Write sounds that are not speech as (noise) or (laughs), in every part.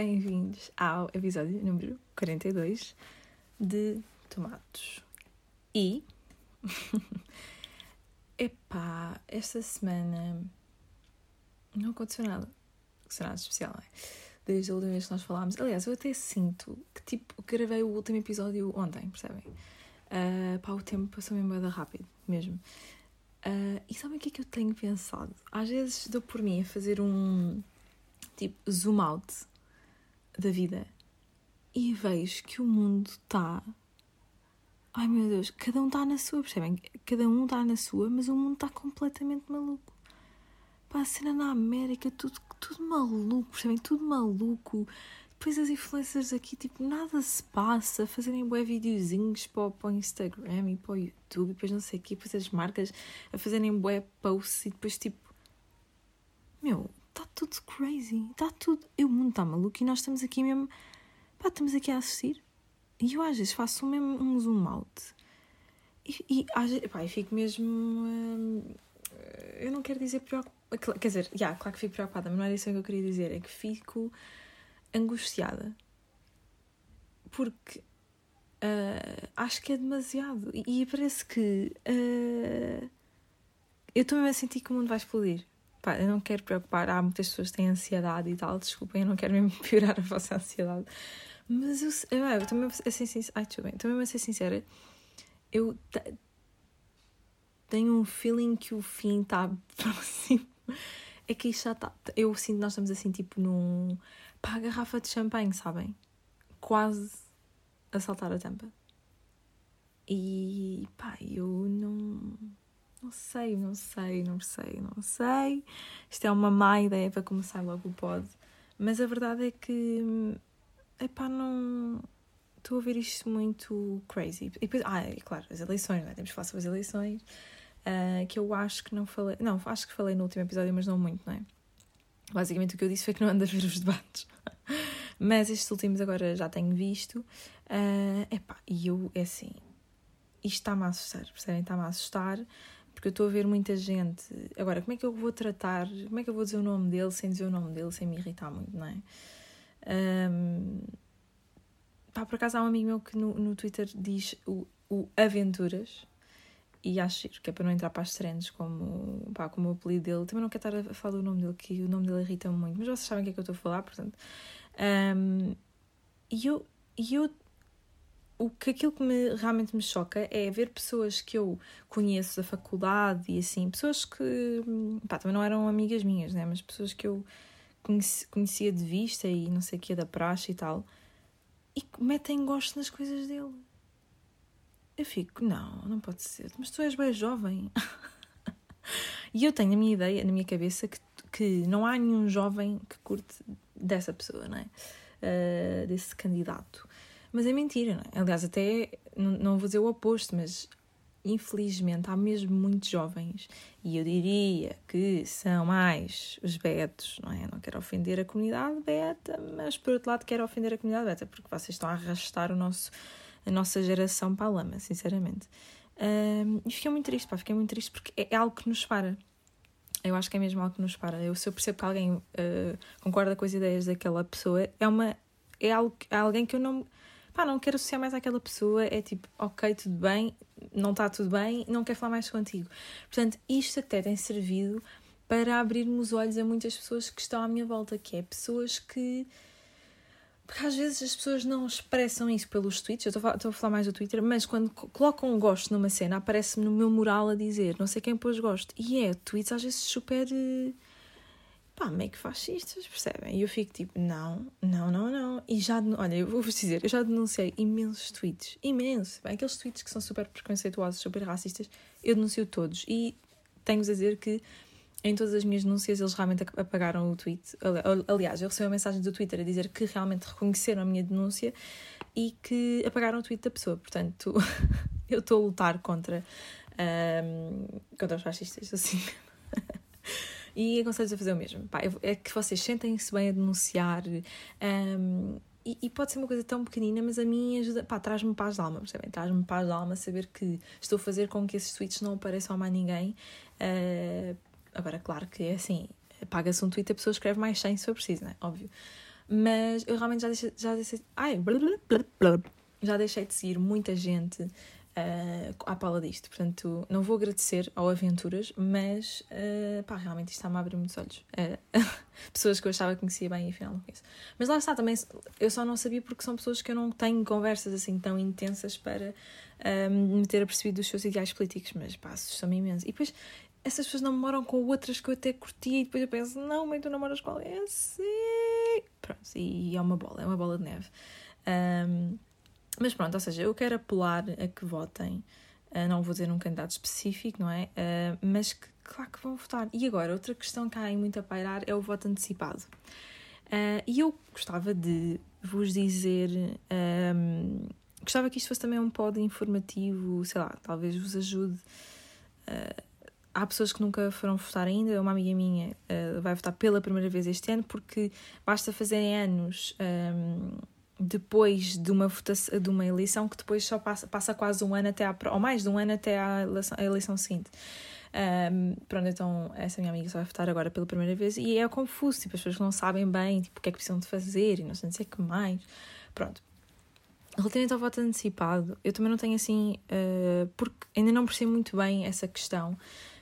bem-vindos ao episódio número 42 de Tomatos. E. (laughs) Epá, esta semana não aconteceu nada. Aconteceu nada especial, não é? Desde a última vez que nós falámos. Aliás, eu até sinto que, tipo, gravei o último episódio ontem, percebem? Uh, pá, o tempo passou mesmo bem rápido, mesmo. Uh, e sabem o que é que eu tenho pensado? Às vezes dou por mim a fazer um tipo zoom out da vida e vejo que o mundo está. Ai meu Deus, cada um está na sua, percebem? Cada um está na sua, mas o mundo está completamente maluco. Pá, a cena na América, tudo, tudo maluco, percebem? Tudo maluco. Depois as influencers aqui, tipo, nada se passa, fazerem bué videozinhos para, para o Instagram e para o YouTube, depois não sei o quê, depois as marcas a fazerem bué posts e depois tipo. Meu, está tudo crazy, está tudo. O mundo está maluco e nós estamos aqui mesmo. Pá, estamos aqui a assistir. E eu às vezes faço mesmo um zoom out. E, e às vezes, pá, eu fico mesmo. Hum, eu não quero dizer preocupada. Quer dizer, yeah, claro que fico preocupada, mas não era isso que eu queria dizer. É que fico angustiada porque uh, acho que é demasiado e, e parece que uh, eu estou mesmo a sentir que o mundo vai explodir. Pá, eu não quero preocupar, há muitas pessoas que têm ansiedade e tal, desculpem, eu não quero mesmo (laughs) piorar a vossa ansiedade. Mas eu, eu, eu também a ser sincera, ai, bem, também a ser sincera, eu tenho um feeling que o fim (laughs) está próximo. É que isto já está. Eu sinto nós estamos assim, tipo, num pá, garrafa de champanhe, sabem? Quase a saltar a tampa. E pá, eu não. Não sei, não sei, não sei, não sei. Isto é uma má ideia para começar logo o pod. Mas a verdade é que. Epá, não. Estou a ver isto muito crazy. E depois, ah, é claro, as eleições, não é? Temos que falar sobre as eleições. Uh, que eu acho que não falei. Não, acho que falei no último episódio, mas não muito, não é? Basicamente o que eu disse foi que não ando a ver os debates. (laughs) Mas estes últimos agora já tenho visto. Uh, epá, e eu, é assim, isto está-me a assustar, percebem? Está-me a assustar porque eu estou a ver muita gente. Agora, como é que eu vou tratar? Como é que eu vou dizer o nome dele sem dizer o nome dele, sem me irritar muito, não é? Um, pá, por acaso há um amigo meu que no, no Twitter diz o, o Aventuras e acho que é para não entrar para as trends como, pá, como o apelido dele. Também não quero estar a falar do nome dele, que o nome dele irrita-me muito, mas vocês sabem o que é que eu estou a falar, portanto. Um, e eu, e eu o que aquilo que me, realmente me choca é ver pessoas que eu conheço da faculdade e assim, pessoas que pá, também não eram amigas minhas, né? mas pessoas que eu conheci, conhecia de vista e não sei o que da praxe e tal, e metem gosto nas coisas dele. Eu fico, não, não pode ser, mas tu és bem jovem. (laughs) e eu tenho a minha ideia, na minha cabeça, que, que não há nenhum jovem que curte dessa pessoa, não é? Uh, desse candidato. Mas é mentira, não é? Aliás, até não, não vou dizer o oposto, mas infelizmente há mesmo muitos jovens e eu diria que são mais os betos, não é? Não quero ofender a comunidade beta, mas por outro lado quero ofender a comunidade beta porque vocês estão a arrastar o nosso a nossa geração para a lama, sinceramente. Um, e fiquei muito triste, pá, fiquei muito triste porque é, é, algo que nos para. Eu acho que é mesmo algo que nos para. Eu, se eu percebo que alguém uh, concorda com as ideias daquela pessoa, é uma é, algo, é alguém que eu não pá, não quero associar mais àquela pessoa, é tipo, ok, tudo bem, não está tudo bem, não quero falar mais contigo. Portanto, isto até tem servido para abrir-me os olhos a muitas pessoas que estão à minha volta, que é pessoas que porque às vezes as pessoas não expressam isso pelos tweets, eu estou a falar mais do Twitter, mas quando colocam um gosto numa cena, aparece-me no meu mural a dizer não sei quem pôs gosto. E é tweets às vezes super. Pá, meio que fascistas, percebem? E eu fico tipo, não, não, não, não. E já, olha, eu vou-vos dizer, eu já denunciei imensos tweets, imensos. Bem, aqueles tweets que são super preconceituosos, super racistas, eu denuncio todos. E tenho-vos a dizer que em todas as minhas denúncias eles realmente apagaram o tweet. Aliás, eu recebi uma mensagem do Twitter a dizer que realmente reconheceram a minha denúncia e que apagaram o tweet da pessoa. Portanto, (laughs) eu estou a lutar contra, um, contra os fascistas, assim. (laughs) e aconselho-vos a fazer o mesmo. Pá, é que vocês sentem-se bem a denunciar. Um, e, e, pode ser uma coisa tão pequenina, mas a mim ajuda, pá, traz-me paz de alma, percebem? Traz-me paz de alma saber que estou a fazer com que esses tweets não apareçam a mais ninguém. Uh, Agora, claro que é assim, paga-se um tweet, a pessoa escreve mais 100 se for preciso, não é? Óbvio. Mas eu realmente já deixei. Já deixei ai, blá, blá, blá, já deixei de seguir muita gente uh, à pala disto. Portanto, não vou agradecer ao Aventuras, mas uh, pá, realmente isto está-me a abrir muitos olhos. Uh, (laughs) pessoas que eu achava que conhecia bem e afinal não conheço. Mas lá está também, eu só não sabia porque são pessoas que eu não tenho conversas assim tão intensas para me ter apercebido dos seus ideais políticos, mas pá, assustam-me imenso. E depois essas pessoas namoram com outras que eu até curti e depois eu penso, não, mãe, tu namoras com alguém assim. Pronto, e é uma bola, é uma bola de neve. Um, mas pronto, ou seja, eu quero apelar a que votem. Uh, não vou dizer um candidato específico, não é? Uh, mas que, claro que vão votar. E agora, outra questão que há aí muito a pairar é o voto antecipado. Uh, e eu gostava de vos dizer. Um, gostava que isto fosse também um pódio informativo, sei lá, talvez vos ajude. há pessoas que nunca foram votar ainda. Uma amiga minha vai votar pela primeira vez este ano porque basta fazerem anos. Um, depois de uma votação, de uma eleição que depois só passa, passa quase um ano até à, ou mais de um ano até à eleição, à eleição seguinte. Um, pronto, então essa minha amiga só vai votar agora pela primeira vez e é confuso, tipo, as pessoas não sabem bem tipo, o que é que precisam de fazer e não sei, o que mais. Pronto. Relativamente ao voto antecipado, eu também não tenho assim, uh, porque ainda não percebo muito bem essa questão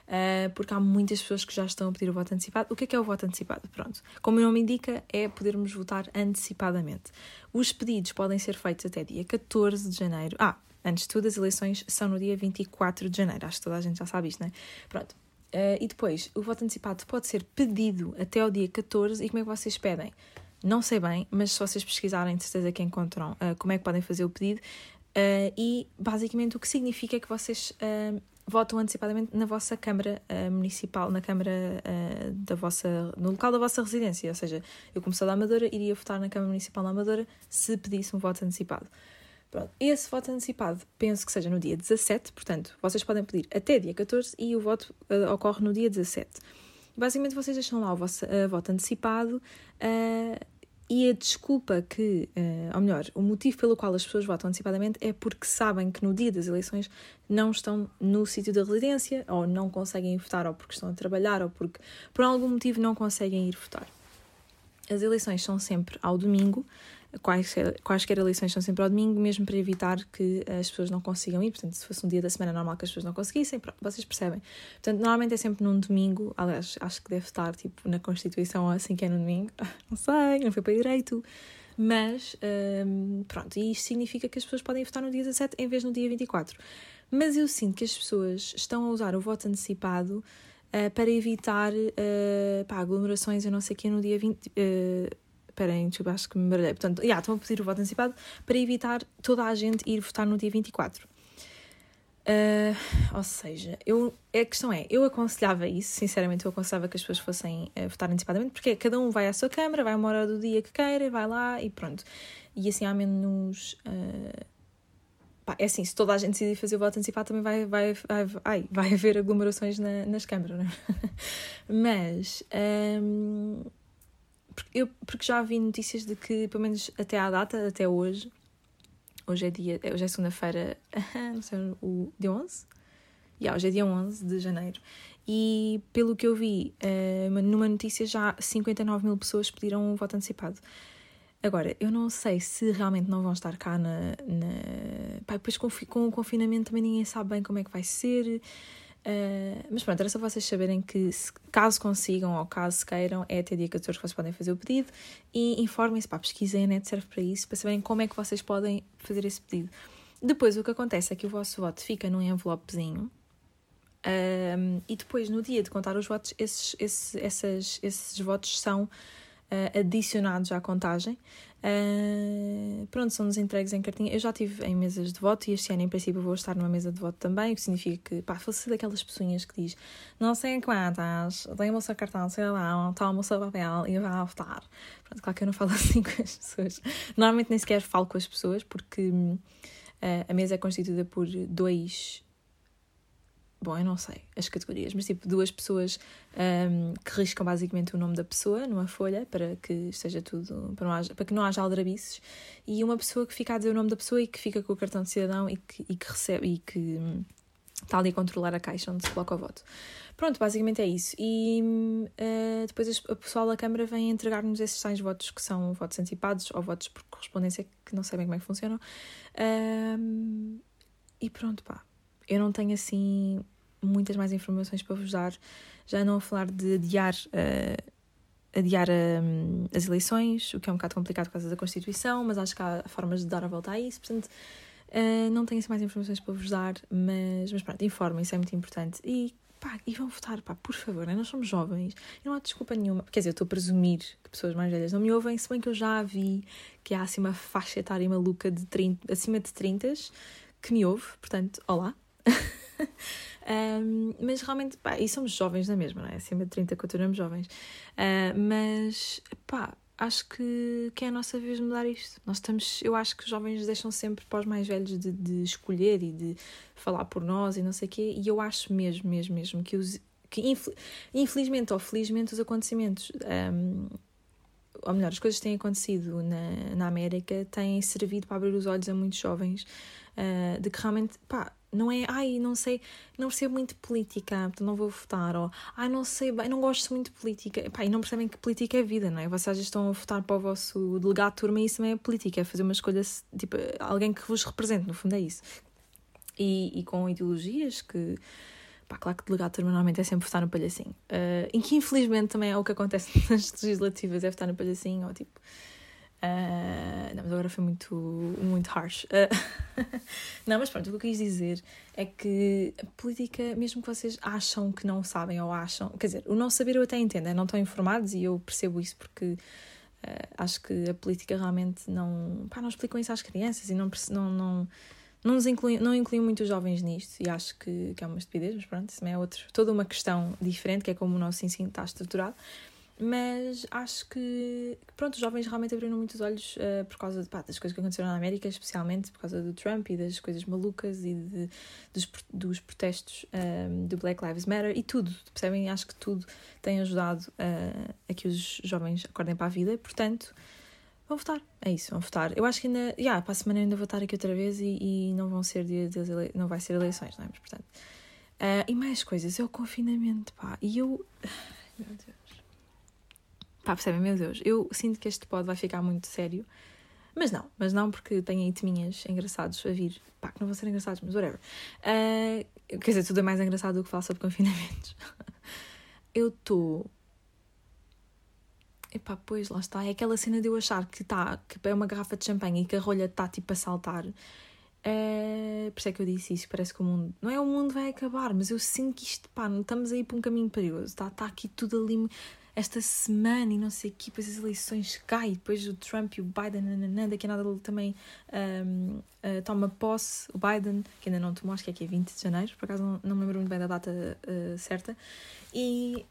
uh, porque há muitas pessoas que já estão a pedir o voto antecipado. O que é que é o voto antecipado? Pronto, como o nome indica, é podermos votar antecipadamente. Os pedidos podem ser feitos até dia 14 de janeiro. Ah, antes de tudo, as eleições são no dia 24 de janeiro. Acho que toda a gente já sabe isto, não é? Pronto. Uh, e depois, o voto antecipado pode ser pedido até ao dia 14. E como é que vocês pedem? Não sei bem, mas se vocês pesquisarem, de certeza que encontram uh, como é que podem fazer o pedido. Uh, e basicamente o que significa é que vocês uh, votam antecipadamente na vossa Câmara uh, Municipal, na Câmara uh, da vossa, no local da vossa residência. Ou seja, eu, como sou da Amadora, iria votar na Câmara Municipal da Amadora se pedisse um voto antecipado. Pronto, esse voto antecipado penso que seja no dia 17, portanto, vocês podem pedir até dia 14 e o voto uh, ocorre no dia 17. Basicamente, vocês deixam lá o vosso voto antecipado e a desculpa que, uh, ou melhor, o motivo pelo qual as pessoas votam antecipadamente é porque sabem que no dia das eleições não estão no sítio da residência, ou não conseguem votar, ou porque estão a trabalhar, ou porque por algum motivo não conseguem ir votar. As eleições são sempre ao domingo, quaisquer, quaisquer eleições são sempre ao domingo, mesmo para evitar que as pessoas não consigam ir. Portanto, se fosse um dia da semana normal que as pessoas não conseguissem, vocês percebem. Portanto, normalmente é sempre num domingo. Aliás, acho que deve estar tipo na Constituição assim que é no domingo. (laughs) Não sei, não foi para direito. Mas, hum, pronto, e isto significa que as pessoas podem votar no dia 17 em vez no dia 24. Mas eu sinto que as pessoas estão a usar o voto antecipado uh, para evitar uh, pá, aglomerações, eu não sei o que, no dia 20. Uh, Esperem, desculpa, acho que me baralhei. Portanto, yeah, estão a pedir o voto antecipado para evitar toda a gente ir votar no dia 24. Uh, ah, ou seja, eu, a questão é, eu aconselhava isso, sinceramente, eu aconselhava que as pessoas fossem uh, votar antecipadamente, porque cada um vai à sua câmara, vai uma hora do dia que queira, vai lá e pronto. E assim há menos. Uh, pá, é assim, se toda a gente decidir fazer o voto antecipado, também vai, vai, vai, vai, haver aglomerações na, nas câmaras, não é? (laughs) Mas. Um, eu, porque já vi notícias de que, pelo menos até à data, até hoje, hoje é dia, hoje é segunda-feira, (laughs) não sei, o dia 11? Yeah, hoje é dia 11 de janeiro. E pelo que eu vi, uh, numa notícia já 59 mil pessoas pediram um voto antecipado. Agora, eu não sei se realmente não vão estar cá na. na... Depois com, com o confinamento também ninguém sabe bem como é que vai ser. Uh, mas pronto, era só vocês saberem que se, caso consigam ou caso queiram, é até dia 14 que vocês podem fazer o pedido e informem-se, pá, pesquisem, a net serve para isso, para saberem como é que vocês podem fazer esse pedido. Depois o que acontece é que o vosso voto fica num envelopezinho um, e depois no dia de contar os votos, esses, esses, essas, esses votos são uh, adicionados à contagem Uh, pronto, são-nos entregues em cartinha. Eu já estive em mesas de voto e este ano, em princípio, vou estar numa mesa de voto também, o que significa que, pá, fosse daquelas pessoinhas que diz não sei quantas, tem o seu cartão, sei lá, toma o seu papel e vai votar. Pronto, claro que eu não falo (laughs) assim com as pessoas. Normalmente nem sequer falo com as pessoas porque uh, a mesa é constituída por dois Bom, eu não sei as categorias, mas tipo duas pessoas um, que riscam basicamente o nome da pessoa numa folha para que esteja tudo, para, não haja, para que não haja aldrabices, e uma pessoa que fica a dizer o nome da pessoa e que fica com o cartão de cidadão e que, e que recebe e que está ali a controlar a caixa onde se coloca o voto. Pronto, basicamente é isso. E uh, depois o pessoal da Câmara vem entregar-nos esses tais votos que são votos antecipados ou votos por correspondência que não sabem como é que funcionam. Uh, e pronto, pá. Eu não tenho assim muitas mais informações para vos dar. Já não a falar de adiar. Uh, adiar um, as eleições, o que é um bocado complicado por causa da Constituição, mas acho que há formas de dar a volta a isso. Portanto, Uh, não tenho assim mais informações para vos dar, mas, mas pronto, informem, isso é muito importante. E pá, e vão votar, pá, por favor, né? nós somos jovens não há desculpa nenhuma. Quer dizer, eu estou a presumir que pessoas mais velhas não me ouvem, se bem que eu já vi que há assim uma faixa etária maluca de 30, acima de 30 que me ouve, portanto, olá. (laughs) um, mas realmente, pá, e somos jovens na mesma, não é? Acima de 30 continuamos jovens. Uh, mas, pá, acho que, que é a nossa vez de mudar isto. Nós estamos, eu acho que os jovens deixam sempre para os mais velhos de, de escolher e de falar por nós e não sei o quê, e eu acho mesmo, mesmo, mesmo que os que infelizmente ou felizmente os acontecimentos um, ou melhor, as coisas que têm acontecido na, na América têm servido para abrir os olhos a muitos jovens uh, de que realmente, pá, não é, ai, não sei, não percebo muito política, portanto não vou votar, ou ai, não sei, bem, não gosto muito de política, Pá, e não percebem que política é vida, não é? Vocês estão a votar para o vosso delegado de turma e isso também é política, é fazer uma escolha, tipo, alguém que vos represente, no fundo é isso. E, e com ideologias que, pá, claro que delegado de turma normalmente é sempre votar no palhacinho, uh, em que infelizmente também é o que acontece (laughs) nas legislativas, é votar no palhacinho, ou tipo Uh, não, mas agora foi muito, muito harsh. Uh, (laughs) não, mas pronto, o que eu quis dizer é que a política, mesmo que vocês acham que não sabem ou acham, quer dizer, o não saber eu até entendo, é, não estão informados e eu percebo isso porque uh, acho que a política realmente não, pá, não explicam isso às crianças e não, não, não, não, nos inclui, não incluem muito os jovens nisto e acho que, que é uma estupidez, mas pronto, isso é outro, toda uma questão diferente, que é como o nosso ensino está estruturado. Mas acho que, pronto, os jovens realmente abriram muitos olhos uh, por causa de, pá, das coisas que aconteceram na América, especialmente por causa do Trump e das coisas malucas e de, dos, dos protestos um, ehm, do Black Lives Matter e tudo, percebem? Acho que tudo tem ajudado uh, a que os jovens acordem para a vida, portanto, vão votar. É isso, vão votar. Eu acho que ainda, yeah, para a semana ainda vou votar aqui outra vez e, e não vão ser dia das ele... não vai ser eleições, não é? Mas, portanto, uh, e mais coisas, é o confinamento, pá, e eu. (sighs) Meu Deus. Pá, percebem? Meu Deus, eu sinto que este pod vai ficar muito sério. Mas não, mas não porque tenho aí teminhas engraçados a vir. Pá, que não vão ser engraçados, mas whatever. Uh, quer dizer, tudo é mais engraçado do que falar sobre confinamentos. (laughs) eu estou. Epá, pois, lá está. É aquela cena de eu achar que, tá, que é uma garrafa de champanhe e que a rolha está tipo a saltar. Uh, por isso é que eu disse isso. Parece que o mundo. Não é o mundo vai acabar, mas eu sinto que isto, pá, estamos aí para um caminho perigoso. Está tá aqui tudo ali esta semana e não sei o quê, depois as eleições caem, depois o Trump e o Biden, nananã, daqui a nada ele também um, uh, toma posse, o Biden, que ainda não tomou, acho que é aqui 20 de janeiro, por acaso não, não me lembro muito bem da data uh, certa, e,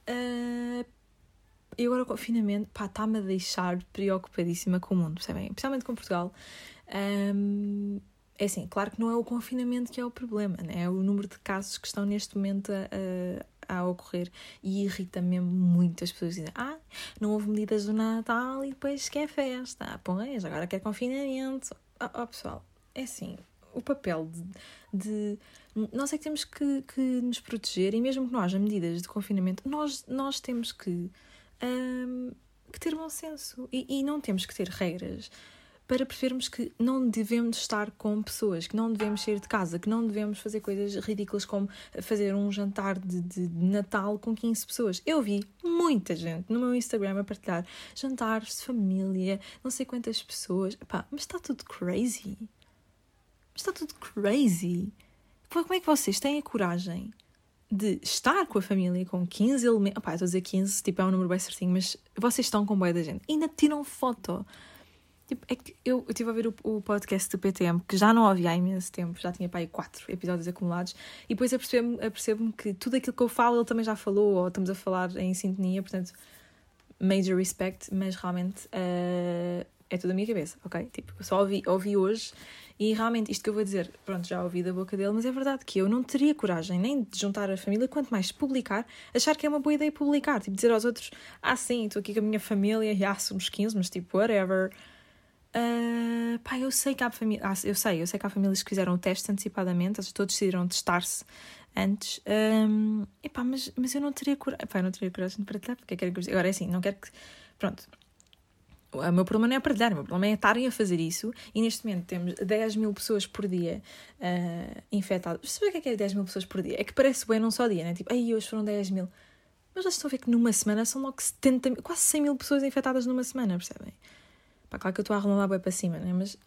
e agora o confinamento, pá, está-me a deixar preocupadíssima com o mundo, percebem? Principalmente com Portugal. Um, é assim, claro que não é o confinamento que é o problema, né? é o número de casos que estão neste momento a, a ocorrer e irrita mesmo muito as pessoas dizem ah, não houve medidas do Natal e depois quer festa, ah, pois, agora quer confinamento. Ó oh, oh, pessoal, é assim, o papel de, de, nós é que temos que, que nos proteger e mesmo que não haja medidas de confinamento, nós, nós temos que, um, que ter bom senso e, e não temos que ter regras para percebermos que não devemos estar com pessoas, que não devemos sair de casa, que não devemos fazer coisas ridículas como fazer um jantar de, de, de Natal com 15 pessoas. Eu vi muita gente no meu Instagram a partilhar jantares de família, não sei quantas pessoas. Epá, mas está tudo crazy. Está tudo crazy. Como é que vocês têm a coragem de estar com a família com 15 elementos? Opá, estou a dizer 15, tipo, é um número bem certinho, mas vocês estão com boia da gente. Ainda tiram foto. Tipo, é que eu, estive a ver o, o, podcast do PTM, que já não havia há imenso tempo, já tinha aí quatro episódios acumulados, e depois apercebo-me apercebo que tudo aquilo que eu falo ele também já falou, ou estamos a falar em sintonia, portanto, major respect, mas realmente uh, é tudo a minha cabeça, ok? Tipo, eu só ouvi, ouvi hoje e realmente isto que eu vou dizer, pronto, já ouvi da boca dele, mas é verdade que eu não teria coragem nem de juntar a família, quanto mais publicar, achar que é uma boa ideia publicar, tipo, dizer aos outros, ah sim, estou aqui com a minha família, e ah, somos 15, mas tipo, whatever Uh, pá, eu sei que há famílias. Ah, eu sei, eu sei que há famílias que fizeram o teste antecipadamente, todos decidiram testar-se antes. Um, epá, mas, mas eu não teria coragem. Epá, eu não teria coragem de partilhar, porque quero que. Agora é assim, não quero que. Pronto. O meu problema não é partilhar, o meu problema é estarem a fazer isso e neste momento temos 10 mil pessoas por dia uh, infectadas. Sabe o que é, que é 10 mil pessoas por dia? É que parece bem num só dia, né? Tipo, aí hoje foram 10 mil. Mas já estou a ver que numa semana são logo 70 mil, quase 100 mil pessoas infectadas numa semana, percebem? Pá, claro que eu estou a arredondar bem para cima, né? Mas,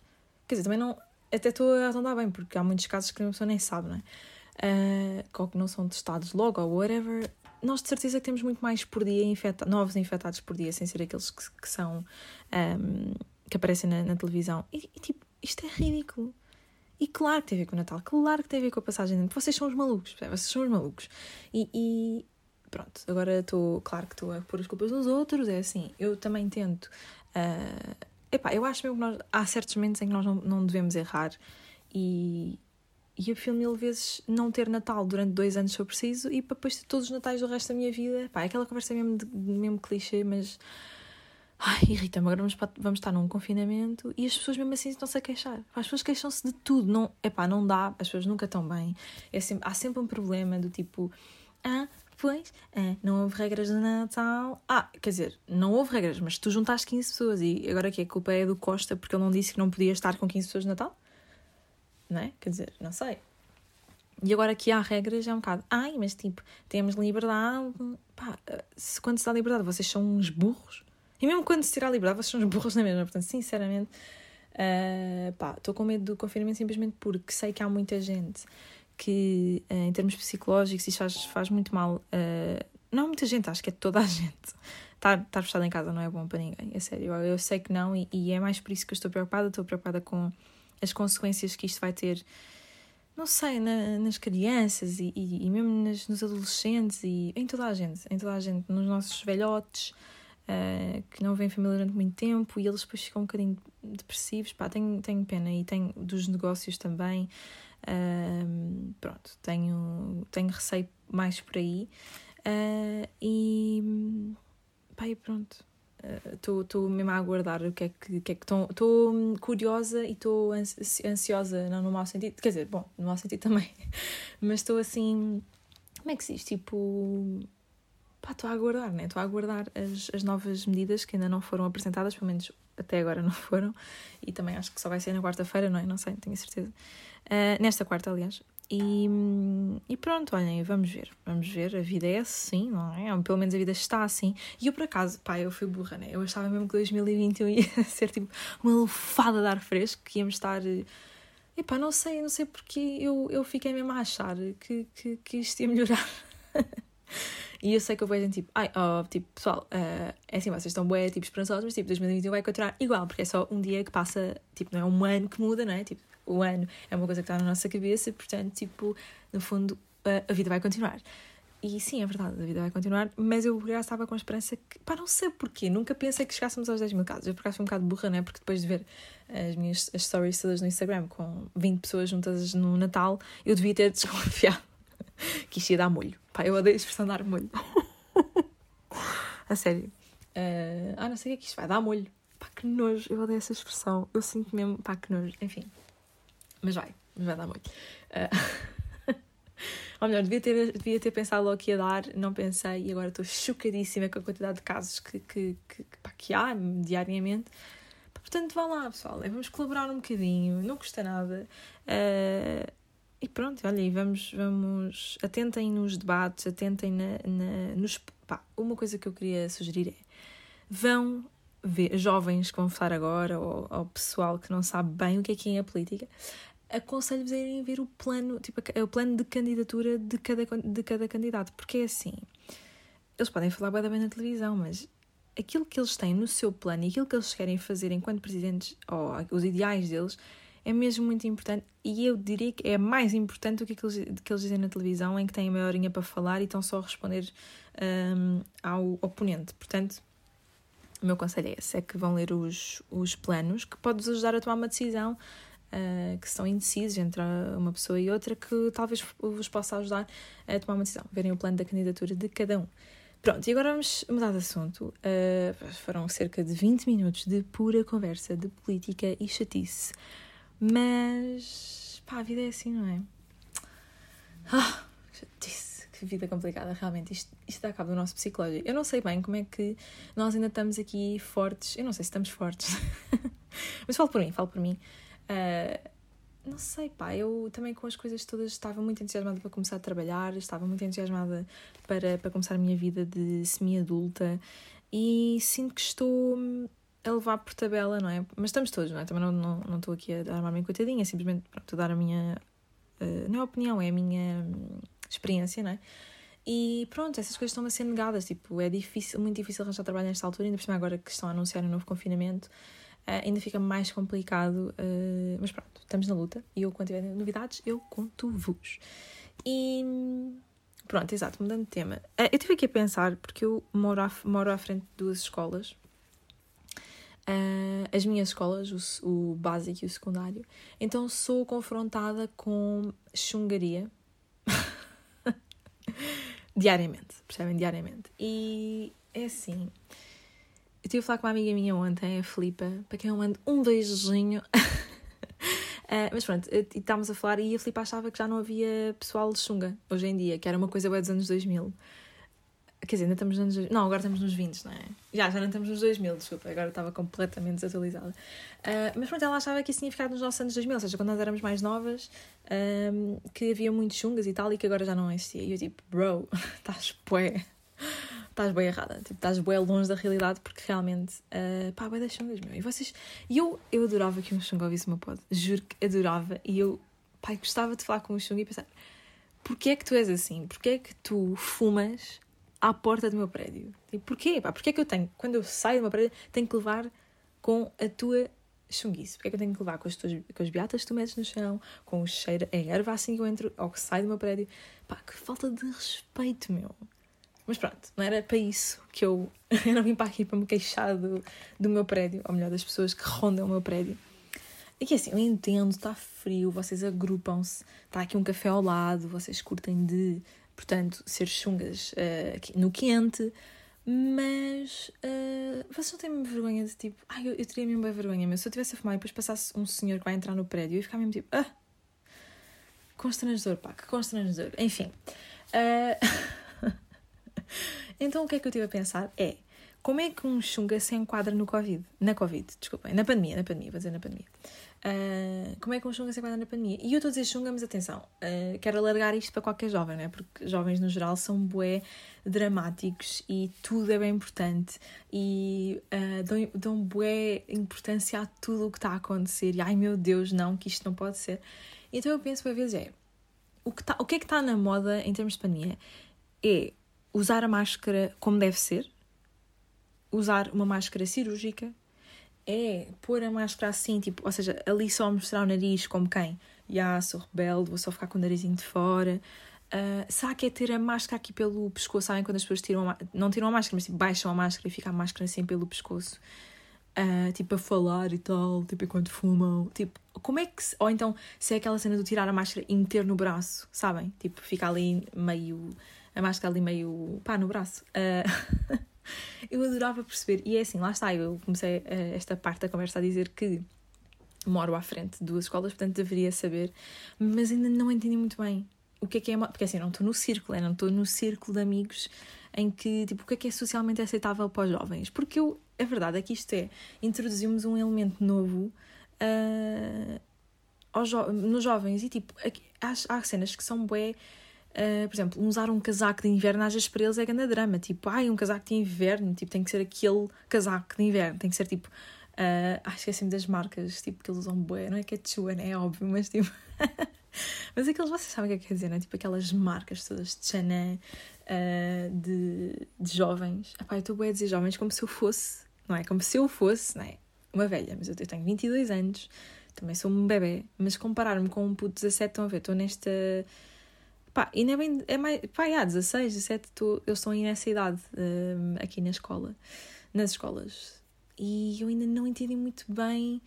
quer dizer, também não. Até estou a arredondar bem, porque há muitos casos que a pessoa nem sabe, né? Uh, que não são testados logo ou whatever nós de certeza que temos muito mais por dia infecta novos infectados por dia, sem ser aqueles que, que são um, que aparecem na, na televisão. E, e, tipo, isto é ridículo. E claro que tem a ver com o Natal, claro que tem a ver com a passagem de Vocês são os malucos, vocês são os malucos. E, e pronto, agora estou, claro que estou a pôr as culpas dos outros, é assim, eu também tento. Uh, epá, eu acho mesmo que nós, há certos momentos em que nós não, não devemos errar e, e eu prefiro mil vezes não ter Natal durante dois anos se eu preciso e para depois ter todos os Natais do resto da minha vida. Pá, é aquela conversa mesmo, de, mesmo clichê, mas. Ai, irrita-me. Agora vamos, vamos estar num confinamento e as pessoas mesmo assim estão-se a queixar. As pessoas queixam-se de tudo. Não, epá, não dá. As pessoas nunca estão bem. É sempre, há sempre um problema do tipo. Ah, pois, é, não houve regras de Natal. Ah, quer dizer, não houve regras, mas tu juntaste 15 pessoas e agora que a culpa é do Costa porque ele não disse que não podia estar com 15 pessoas no Natal? não é? Quer dizer, não sei. E agora que há regras é um bocado, ai, mas tipo, temos liberdade. Pá, se, quando se dá liberdade vocês são uns burros. E mesmo quando se tira a liberdade vocês são uns burros na mesma. Portanto, sinceramente, uh, pá, estou com medo do confinamento simplesmente porque sei que há muita gente que, uh, em termos psicológicos, isso faz, faz muito mal. Uh, não muita gente, acho que é toda a (laughs) gente. Estar, estar fechado em casa não é bom para ninguém, é sério. Eu, eu sei que não e, e é mais por isso que eu estou preocupada. Estou preocupada com as consequências que isto vai ter, não sei, na, nas crianças e, e, e mesmo nas, nos adolescentes e em toda a gente, em toda a gente, nos nossos velhotes uh, que não vêm família durante muito tempo e eles depois ficam um bocadinho depressivos. Pá, tenho, tenho pena e tenho dos negócios também. Uh, pronto, tenho, tenho receio mais por aí. Uh, e pronto Estou uh, mesmo a aguardar o que é que. que, é que Estou curiosa e estou ansiosa, não no mau sentido. Quer dizer, bom, no mau sentido (laughs) também. Mas estou assim. Como é que se diz? Tipo. Pá, estou a aguardar, né? Estou a aguardar as, as novas medidas que ainda não foram apresentadas, pelo menos até agora não (laughs) foram. E também acho que só vai ser na quarta-feira, não é? Não sei, tenho certeza. Uh, nesta quarta, aliás. E, e pronto, olhem, vamos ver, vamos ver, a vida é assim, não é? Pelo menos a vida está assim. E eu, por acaso, pá, eu fui burra, né? Eu achava mesmo que 2021 ia (laughs) ser tipo uma lufada de ar fresco, que íamos estar. Epá, não sei, não sei porque eu, eu fiquei mesmo a achar que, que, que isto ia melhorar. (laughs) e eu sei que eu vou gente tipo, ai, oh, tipo, pessoal, uh, é assim, vocês estão bué, tipo, esperançosos, mas tipo, 2021 vai continuar igual, porque é só um dia que passa, tipo, não é um ano que muda, não é? Tipo, o ano é uma coisa que está na nossa cabeça, portanto, tipo, no fundo, a, a vida vai continuar. E sim, é verdade, a vida vai continuar, mas eu já estava com a esperança que, pá, não sei porquê, nunca pensei que chegássemos aos 10 mil casos. Eu por acaso fui um bocado burra, né? Porque depois de ver as minhas as stories todas no Instagram com 20 pessoas juntas no Natal, eu devia ter (laughs) desconfiado que isto ia dar molho. Pá, eu odeio a expressão dar molho. (laughs) a sério. Uh, ah, não sei o que é que isto vai dar molho. Pá, que nojo, eu odeio essa expressão. Eu sinto mesmo, pá, que nojo. Enfim. Mas vai, mas vai dar muito. Uh, (laughs) ou melhor, devia ter, devia ter pensado logo que ia dar, não pensei e agora estou chocadíssima com a quantidade de casos que, que, que, pá, que há diariamente. Portanto, vá lá, pessoal, vamos colaborar um bocadinho, não custa nada. Uh, e pronto, olha, e vamos, vamos, atentem nos debates, atentem na, na, nos. Pá, uma coisa que eu queria sugerir é: vão ver, jovens que vão votar agora, ou, ou pessoal que não sabe bem o que é que é a política, aconselho-vos a irem ver o plano, tipo, o plano de candidatura de cada, de cada candidato, porque é assim, eles podem falar bem, na televisão, mas aquilo que eles têm no seu plano e aquilo que eles querem fazer enquanto presidentes, ou os ideais deles, é mesmo muito importante e eu diria que é mais importante do que aquilo que eles dizem na televisão, em que têm meia horinha para falar e estão só a responder um, ao oponente. Portanto, o meu conselho é esse: é que vão ler os, os planos que pode-vos ajudar a tomar uma decisão uh, que estão indecisos entre uma pessoa e outra, que talvez vos possa ajudar a tomar uma decisão. Verem o plano da candidatura de cada um. Pronto, e agora vamos mudar de assunto. Uh, foram cerca de 20 minutos de pura conversa de política e chatice. Mas, pá, a vida é assim, não é? Ah, chatice, que vida complicada, realmente. Isto, isto dá cabo do nosso psicológico. Eu não sei bem como é que nós ainda estamos aqui fortes. Eu não sei se estamos fortes. (laughs) Mas falo por mim, falo por mim. Uh, não sei, pá, eu também com as coisas todas estava muito entusiasmada para começar a trabalhar, estava muito entusiasmada para, para começar a minha vida de semi-adulta e sinto que estou a levar por tabela, não é? Mas estamos todos, não é? Também não, não, não estou aqui a armar-me coitadinha, simplesmente pronto, a dar a minha. Uh, não é opinião, é a minha experiência, não é? E pronto, essas coisas estão a ser negadas. Tipo, é difícil, muito difícil arranjar trabalho nesta altura, ainda por cima agora que estão a anunciar um novo confinamento. Uh, ainda fica mais complicado, uh, mas pronto, estamos na luta e eu, quando tiver novidades, eu conto-vos. E pronto, exato, mudando de tema. Uh, eu estive aqui a pensar, porque eu moro à, moro à frente de duas escolas, as minhas escolas, o, o básico e o secundário, então sou confrontada com chungaria (laughs) diariamente, percebem? Diariamente. E é assim estive a falar com uma amiga minha ontem, a Filipa, para quem eu mando um beijinho. Uh, (laughs) mas pronto, estávamos a falar e a Filipa achava que já não havia pessoal de chunga hoje em dia, que era uma coisa boa dos anos 2000. Quer dizer, ainda estamos nos anos. Não, agora estamos nos 20, não é? Já, já não estamos nos 2000, desculpa, agora estava completamente desatualizada. Uh, mas pronto, ela achava que isso tinha ficado nos nossos anos 2000, ou seja, quando nós éramos mais novas, um, que havia muitos chungas e tal, e que agora já não existia. E eu tipo, bro, (laughs) estás pué estás bem errada, tipo, estás bem longe da realidade porque realmente, uh, pá, vai das chungas, meu. E vocês, e eu, eu adorava que um chunga ouvisse meu pod, juro que adorava, e eu, pá, gostava de falar com o chunga e pensar, porquê é que tu és assim? Porquê é que tu fumas à porta do meu prédio? Tipo, porquê, pá, porquê é que eu tenho, quando eu saio do meu prédio, tenho que levar com a tua chunguice? Porquê é que eu tenho que levar com as, tuas, com as beatas que tu metes no chão, com o cheiro, a erva assim que eu entro, ou que saio do meu prédio? Pá, que falta de respeito, meu. Mas pronto, não era para isso que eu, (laughs) eu não vim para aqui para me queixar do, do meu prédio, ou melhor, das pessoas que rondam o meu prédio. E que assim, eu entendo, está frio, vocês agrupam-se, está aqui um café ao lado, vocês curtem de, portanto, ser chungas uh, no quente, mas uh, vocês não têm vergonha de tipo, ai, eu, eu teria mesmo bem vergonha, mas se eu tivesse a fumar e depois passasse um senhor que vai entrar no prédio, ia ficar mesmo tipo, ah, constrangedor, pá, que constrangedor. Enfim. Uh, (laughs) então o que é que eu estive a pensar é como é que um chunga se enquadra no Covid? Na Covid, desculpem, na pandemia, na pandemia, vou dizer na pandemia. Uh, como é que um chunga se enquadra na pandemia? E eu estou a dizer chunga, mas atenção, uh, quero alargar isto para qualquer jovem, né? porque jovens no geral são bué dramáticos e tudo é bem importante e uh, dão, dão bué importância a tudo o que está a acontecer e ai meu Deus, não, que isto não pode ser. Então eu penso uma vez é, o que, tá, o que é que está na moda em termos de pandemia é usar a máscara como deve ser, usar uma máscara cirúrgica, é pôr a máscara assim, tipo, ou seja, ali só mostrar o nariz como quem? Já, sou rebelde, vou só ficar com o narizinho de fora. Uh, que é ter a máscara aqui pelo pescoço? Sabem quando as pessoas tiram a, não tiram a máscara, mas tipo, baixam a máscara e fica a máscara assim pelo pescoço? Uh, tipo, a falar e tal, tipo, enquanto fumam. Tipo, como é que. Se, ou então, se é aquela cena de tirar a máscara e meter no braço, sabem? Tipo, fica ali meio a máscara ali meio pá no braço. Uh, (laughs) eu adorava perceber, e é assim, lá está, eu comecei uh, esta parte da conversa a dizer que moro à frente de duas escolas, portanto deveria saber, mas ainda não entendi muito bem o que é que é, porque assim, não estou no círculo, é, não estou no círculo de amigos em que, tipo, o que é que é socialmente aceitável para os jovens, porque eu, a verdade é que isto é, introduzimos um elemento novo uh, jo nos jovens, e tipo, há, há cenas que são bué Uh, por exemplo, usar um casaco de inverno às vezes para eles é grande drama. Tipo, ai, um casaco de inverno, tipo, tem que ser aquele casaco de inverno, tem que ser tipo. Uh, ah, esqueci-me das marcas, tipo, que eles usam bué, não é que é Chua, é óbvio, mas tipo. (laughs) mas aqueles, vocês sabem o que é que quer dizer, não é? Tipo, aquelas marcas todas de Chanel, uh, de, de jovens. Epá, eu estou bué a dizer jovens como se eu fosse, não é? Como se eu fosse, não é? Uma velha, mas eu tenho 22 anos, também sou um bebê, mas comparar-me com um puto de 17, estão a ver, estou nesta Pá, não é bem. É mais, pá, há 16, 17, tô, eles estão aí nessa idade um, aqui na escola, nas escolas. E eu ainda não entendi muito bem.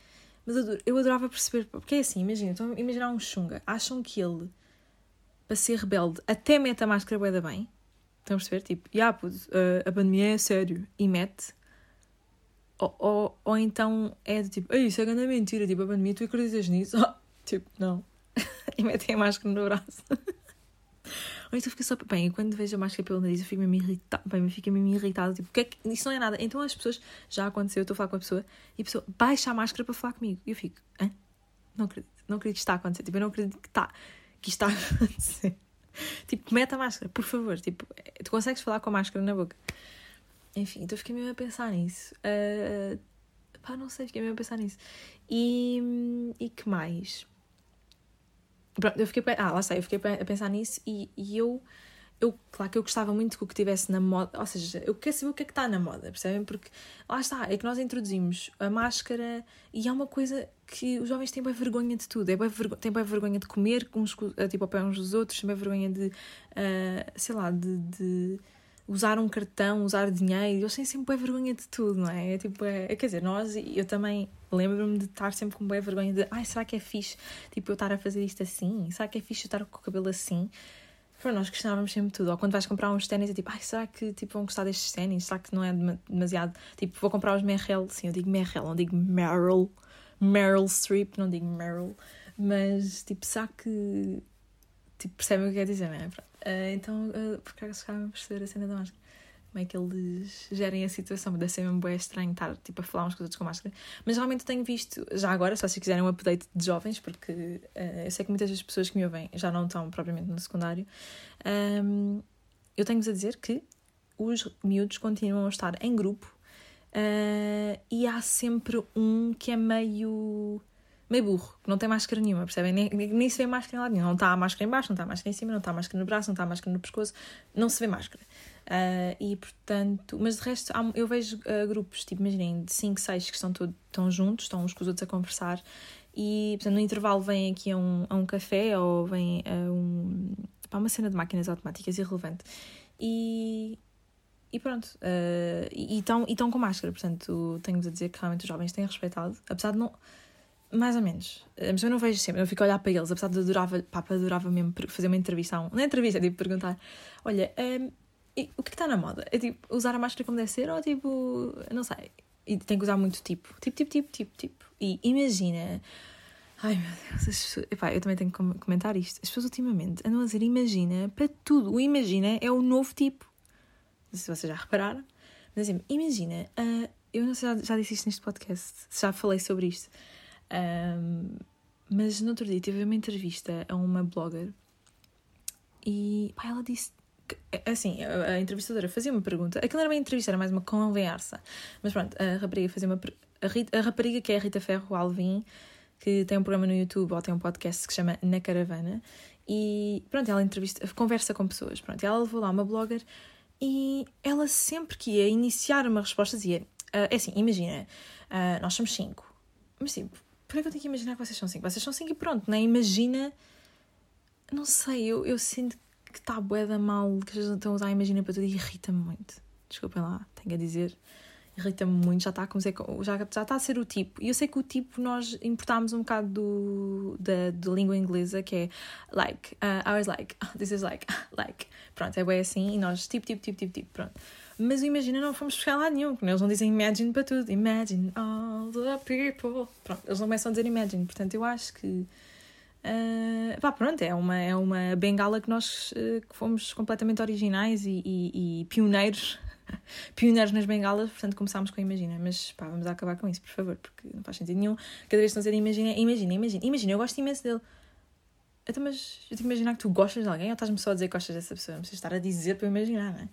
Mas eu, eu adorava perceber. Porque é assim, imagina, estão a imaginar um chunga. Acham que ele, para ser rebelde, até mete a máscara bué bem? Estão a perceber? Tipo, yeah, puto, uh, a pandemia é sério. E mete. Ou, ou, ou então é de tipo, isso é grande mentira, tipo, a pandemia, tu acreditas nisso? (laughs) tipo, não. (laughs) e metem a máscara no braço. Ou então fica só. Bem, quando vejo a máscara pelo nariz, eu fico mesmo irritada. Bem, fica mesmo irritada. Tipo, que é que... isso não é nada. Então as pessoas. Já aconteceu, eu estou a falar com a pessoa e a pessoa baixa a máscara para falar comigo. E eu fico, hã? Não acredito. Não acredito que está a acontecer. Tipo, eu não acredito que está. Que (laughs) está a acontecer. tipo, mete a máscara, por favor. Tipo, tu consegues falar com a máscara na boca. Enfim, então fiquei mesmo a pensar nisso. Uh, pá, não sei, fiquei mesmo a pensar nisso. E, e que mais? Pronto, eu fiquei, ah, lá sei, eu fiquei a pensar nisso e, e eu, eu, claro que eu gostava muito que o que estivesse na moda, ou seja, eu quero saber o que é que está na moda, percebem? Porque lá está, é que nós introduzimos a máscara e é uma coisa que os jovens têm bem vergonha de tudo, é bem têm bem vergonha de comer uns, tipo, ao pé uns dos outros, têm bem vergonha de, uh, sei lá, de, de usar um cartão, usar dinheiro, eles têm sempre bem vergonha de tudo, não é? é tipo, é, é, quer dizer, nós, eu também lembro-me de estar sempre com bem vergonha de, ai, será que é fixe, tipo, eu estar a fazer isto assim? Será que é fixe eu estar com o cabelo assim? Para nós questionávamos sempre tudo. Ou quando vais comprar uns ténis, é tipo, ai, será que tipo, vão gostar destes ténis? Será que não é demasiado? Tipo, vou comprar os Merrell, sim, eu digo Merrell, não digo Meryl, Meryl Streep, não digo Meryl, mas tipo, será que tipo, percebem o que quer dizer, não é? Uh, então, uh, porque acaso ficava a perceber a cena da máscara. Como é que eles gerem a situação? Deve ser mesmo bem estranho estar tipo, a falar uns com os outros com máscara. Mas realmente tenho visto, já agora, se vocês quiserem um update de jovens, porque uh, eu sei que muitas das pessoas que me ouvem já não estão propriamente no secundário, um, eu tenho-vos a dizer que os miúdos continuam a estar em grupo uh, e há sempre um que é meio meio burro, que não tem máscara nenhuma, percebem? Nem, nem se vê máscara em lado nenhum. Não está a máscara em baixo, não está a máscara em cima, não está a máscara no braço, não está a máscara no pescoço, não se vê máscara. Uh, e portanto, mas de resto, há, eu vejo uh, grupos, tipo, imaginem, de 5, 6 que estão, todo, estão juntos, estão uns com os outros a conversar, e portanto, no intervalo vêm aqui a um, a um café ou vêm a um, para uma cena de máquinas automáticas irrelevante. E, e pronto, uh, e estão com máscara, portanto, tenho-vos a dizer que realmente os jovens têm respeitado, apesar de não mais ou menos. Mas eu não vejo sempre, eu fico a olhar para eles, apesar de adorava, papa, adorava mesmo fazer uma entrevista. Não é entrevista, é tipo perguntar: olha, um, o que está na moda? É tipo usar a máscara como deve ser ou tipo, não sei. E tem que usar muito tipo, tipo, tipo, tipo, tipo, tipo. E imagina. Ai meu Deus, pessoas, epá, eu também tenho que comentar isto. As pessoas ultimamente andam a dizer imagina para tudo. O imagina é o novo tipo. Não sei se vocês já repararam. Mas assim, imagina, uh, eu não sei, já, já disse isto neste podcast, já falei sobre isto. Um, mas no outro dia tive uma entrevista a uma blogger e pá, ela disse. Que, assim, a, entrevistadora fazia uma pergunta. Aquilo era uma entrevista, era mais uma conversa. Mas pronto, a rapariga fazia uma. A, Rita, a rapariga que é a Rita Ferro Alvim, que tem um programa no YouTube ou tem um podcast que se chama Na Caravana. E pronto, ela entrevista, conversa com pessoas. Pronto, ela levou lá uma blogger e ela sempre que ia iniciar uma resposta dizia: uh, É assim, imagina, uh, nós somos cinco. Mas tipo, por que eu tenho que imaginar que vocês são cinco? Vocês são cinco e pronto, né? Imagina. Não sei, eu, eu sinto que está bué da mal, que as estão a usar a imagina para tudo e irrita-me muito. Desculpem lá, tenho a dizer. Irrita-me muito, já está, a começar, já, já está a ser o tipo. E eu sei que o tipo nós importámos um bocado do, da, da língua inglesa, que é like, uh, I was like, (laughs) this is like, (laughs) like. Pronto, é bem assim, e nós tipo, tipo, tipo, tipo, tipo, pronto. Mas o Imagina não fomos buscar lá nenhum, porque eles não dizem Imagine para tudo. Imagine all the people. Pronto, eles não começam a dizer Imagine. Portanto, eu acho que. Uh, pá, pronto, é uma, é uma bengala que nós uh, que fomos completamente originais e, e, e pioneiros. (laughs) pioneiros nas bengalas, portanto começámos com Imagina. Mas pá, vamos acabar com isso, por favor, porque não faz sentido nenhum. Cada vez que estão a dizer Imagina, Imagina, Imagina. Imagina, eu gosto imenso dele. Então, mas eu tenho que imaginar que tu gostas de alguém ou estás-me só a dizer que gostas dessa pessoa? Não precisas estar a dizer para eu imaginar, não é?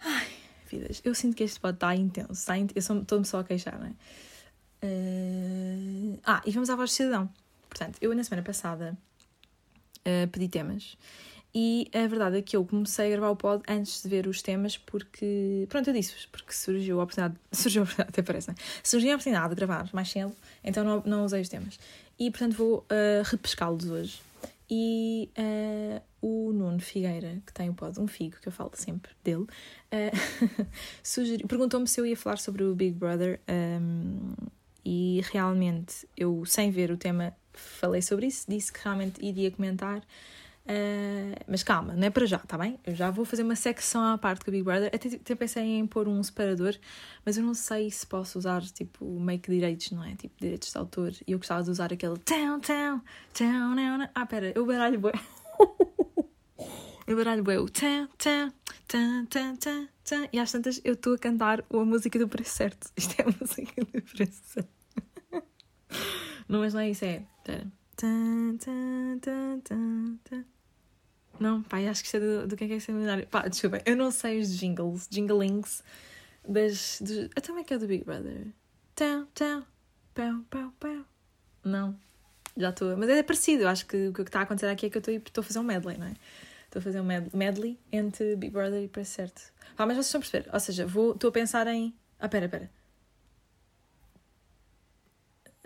Ai, vidas. Eu sinto que este pode estar intenso. Está. Eu estou-me só a queixar, não é? Uh... Ah, e vamos à voz de cidadão. Portanto, eu na semana passada uh, pedi temas e a verdade é que eu comecei a gravar o pod antes de ver os temas porque, pronto, eu disse-vos, porque surgiu a oportunidade, (laughs) surgiu a oportunidade, até parece, né? surgiu a oportunidade de gravar mais cedo, então não, não usei os temas. E, portanto, vou uh, repescá-los hoje. E uh, o Nuno Figueira, que tem o pod Um Figo, que eu falo sempre dele, (laughs) uh, perguntou-me se eu ia falar sobre o Big Brother um, e realmente eu, sem ver o tema, falei sobre isso, disse que realmente iria comentar. Uh, mas calma, não é para já, tá bem? Eu já vou fazer uma secção à parte com o Big Brother. Até, até pensei em pôr um separador, mas eu não sei se posso usar tipo que direitos, não é? Tipo direitos de autor. E eu gostava de usar aquele town, town, town. Ah, pera, eu baralho bué. (laughs) eu baralho bué o town, town, town, town. E às tantas eu estou a cantar a música do preço certo. (laughs) Isto é a música do preço certo. (laughs) não, mas não é isso, é. Pera. Não, pá, acho que isto é do, do que é que é seminário. Pá, desculpa, eu não sei os jingles, jinglings das. Dos, eu também quero do Big Brother. Tão, tão, pão, pão, pão. Não, já estou. Mas é parecido, acho que o que está a acontecer aqui é que eu estou a fazer um medley, não é? Estou a fazer um medley entre Big Brother e Preço Certo. Pá, mas vocês estão a perceber? Ou seja, estou a pensar em. Ah, pera, pera.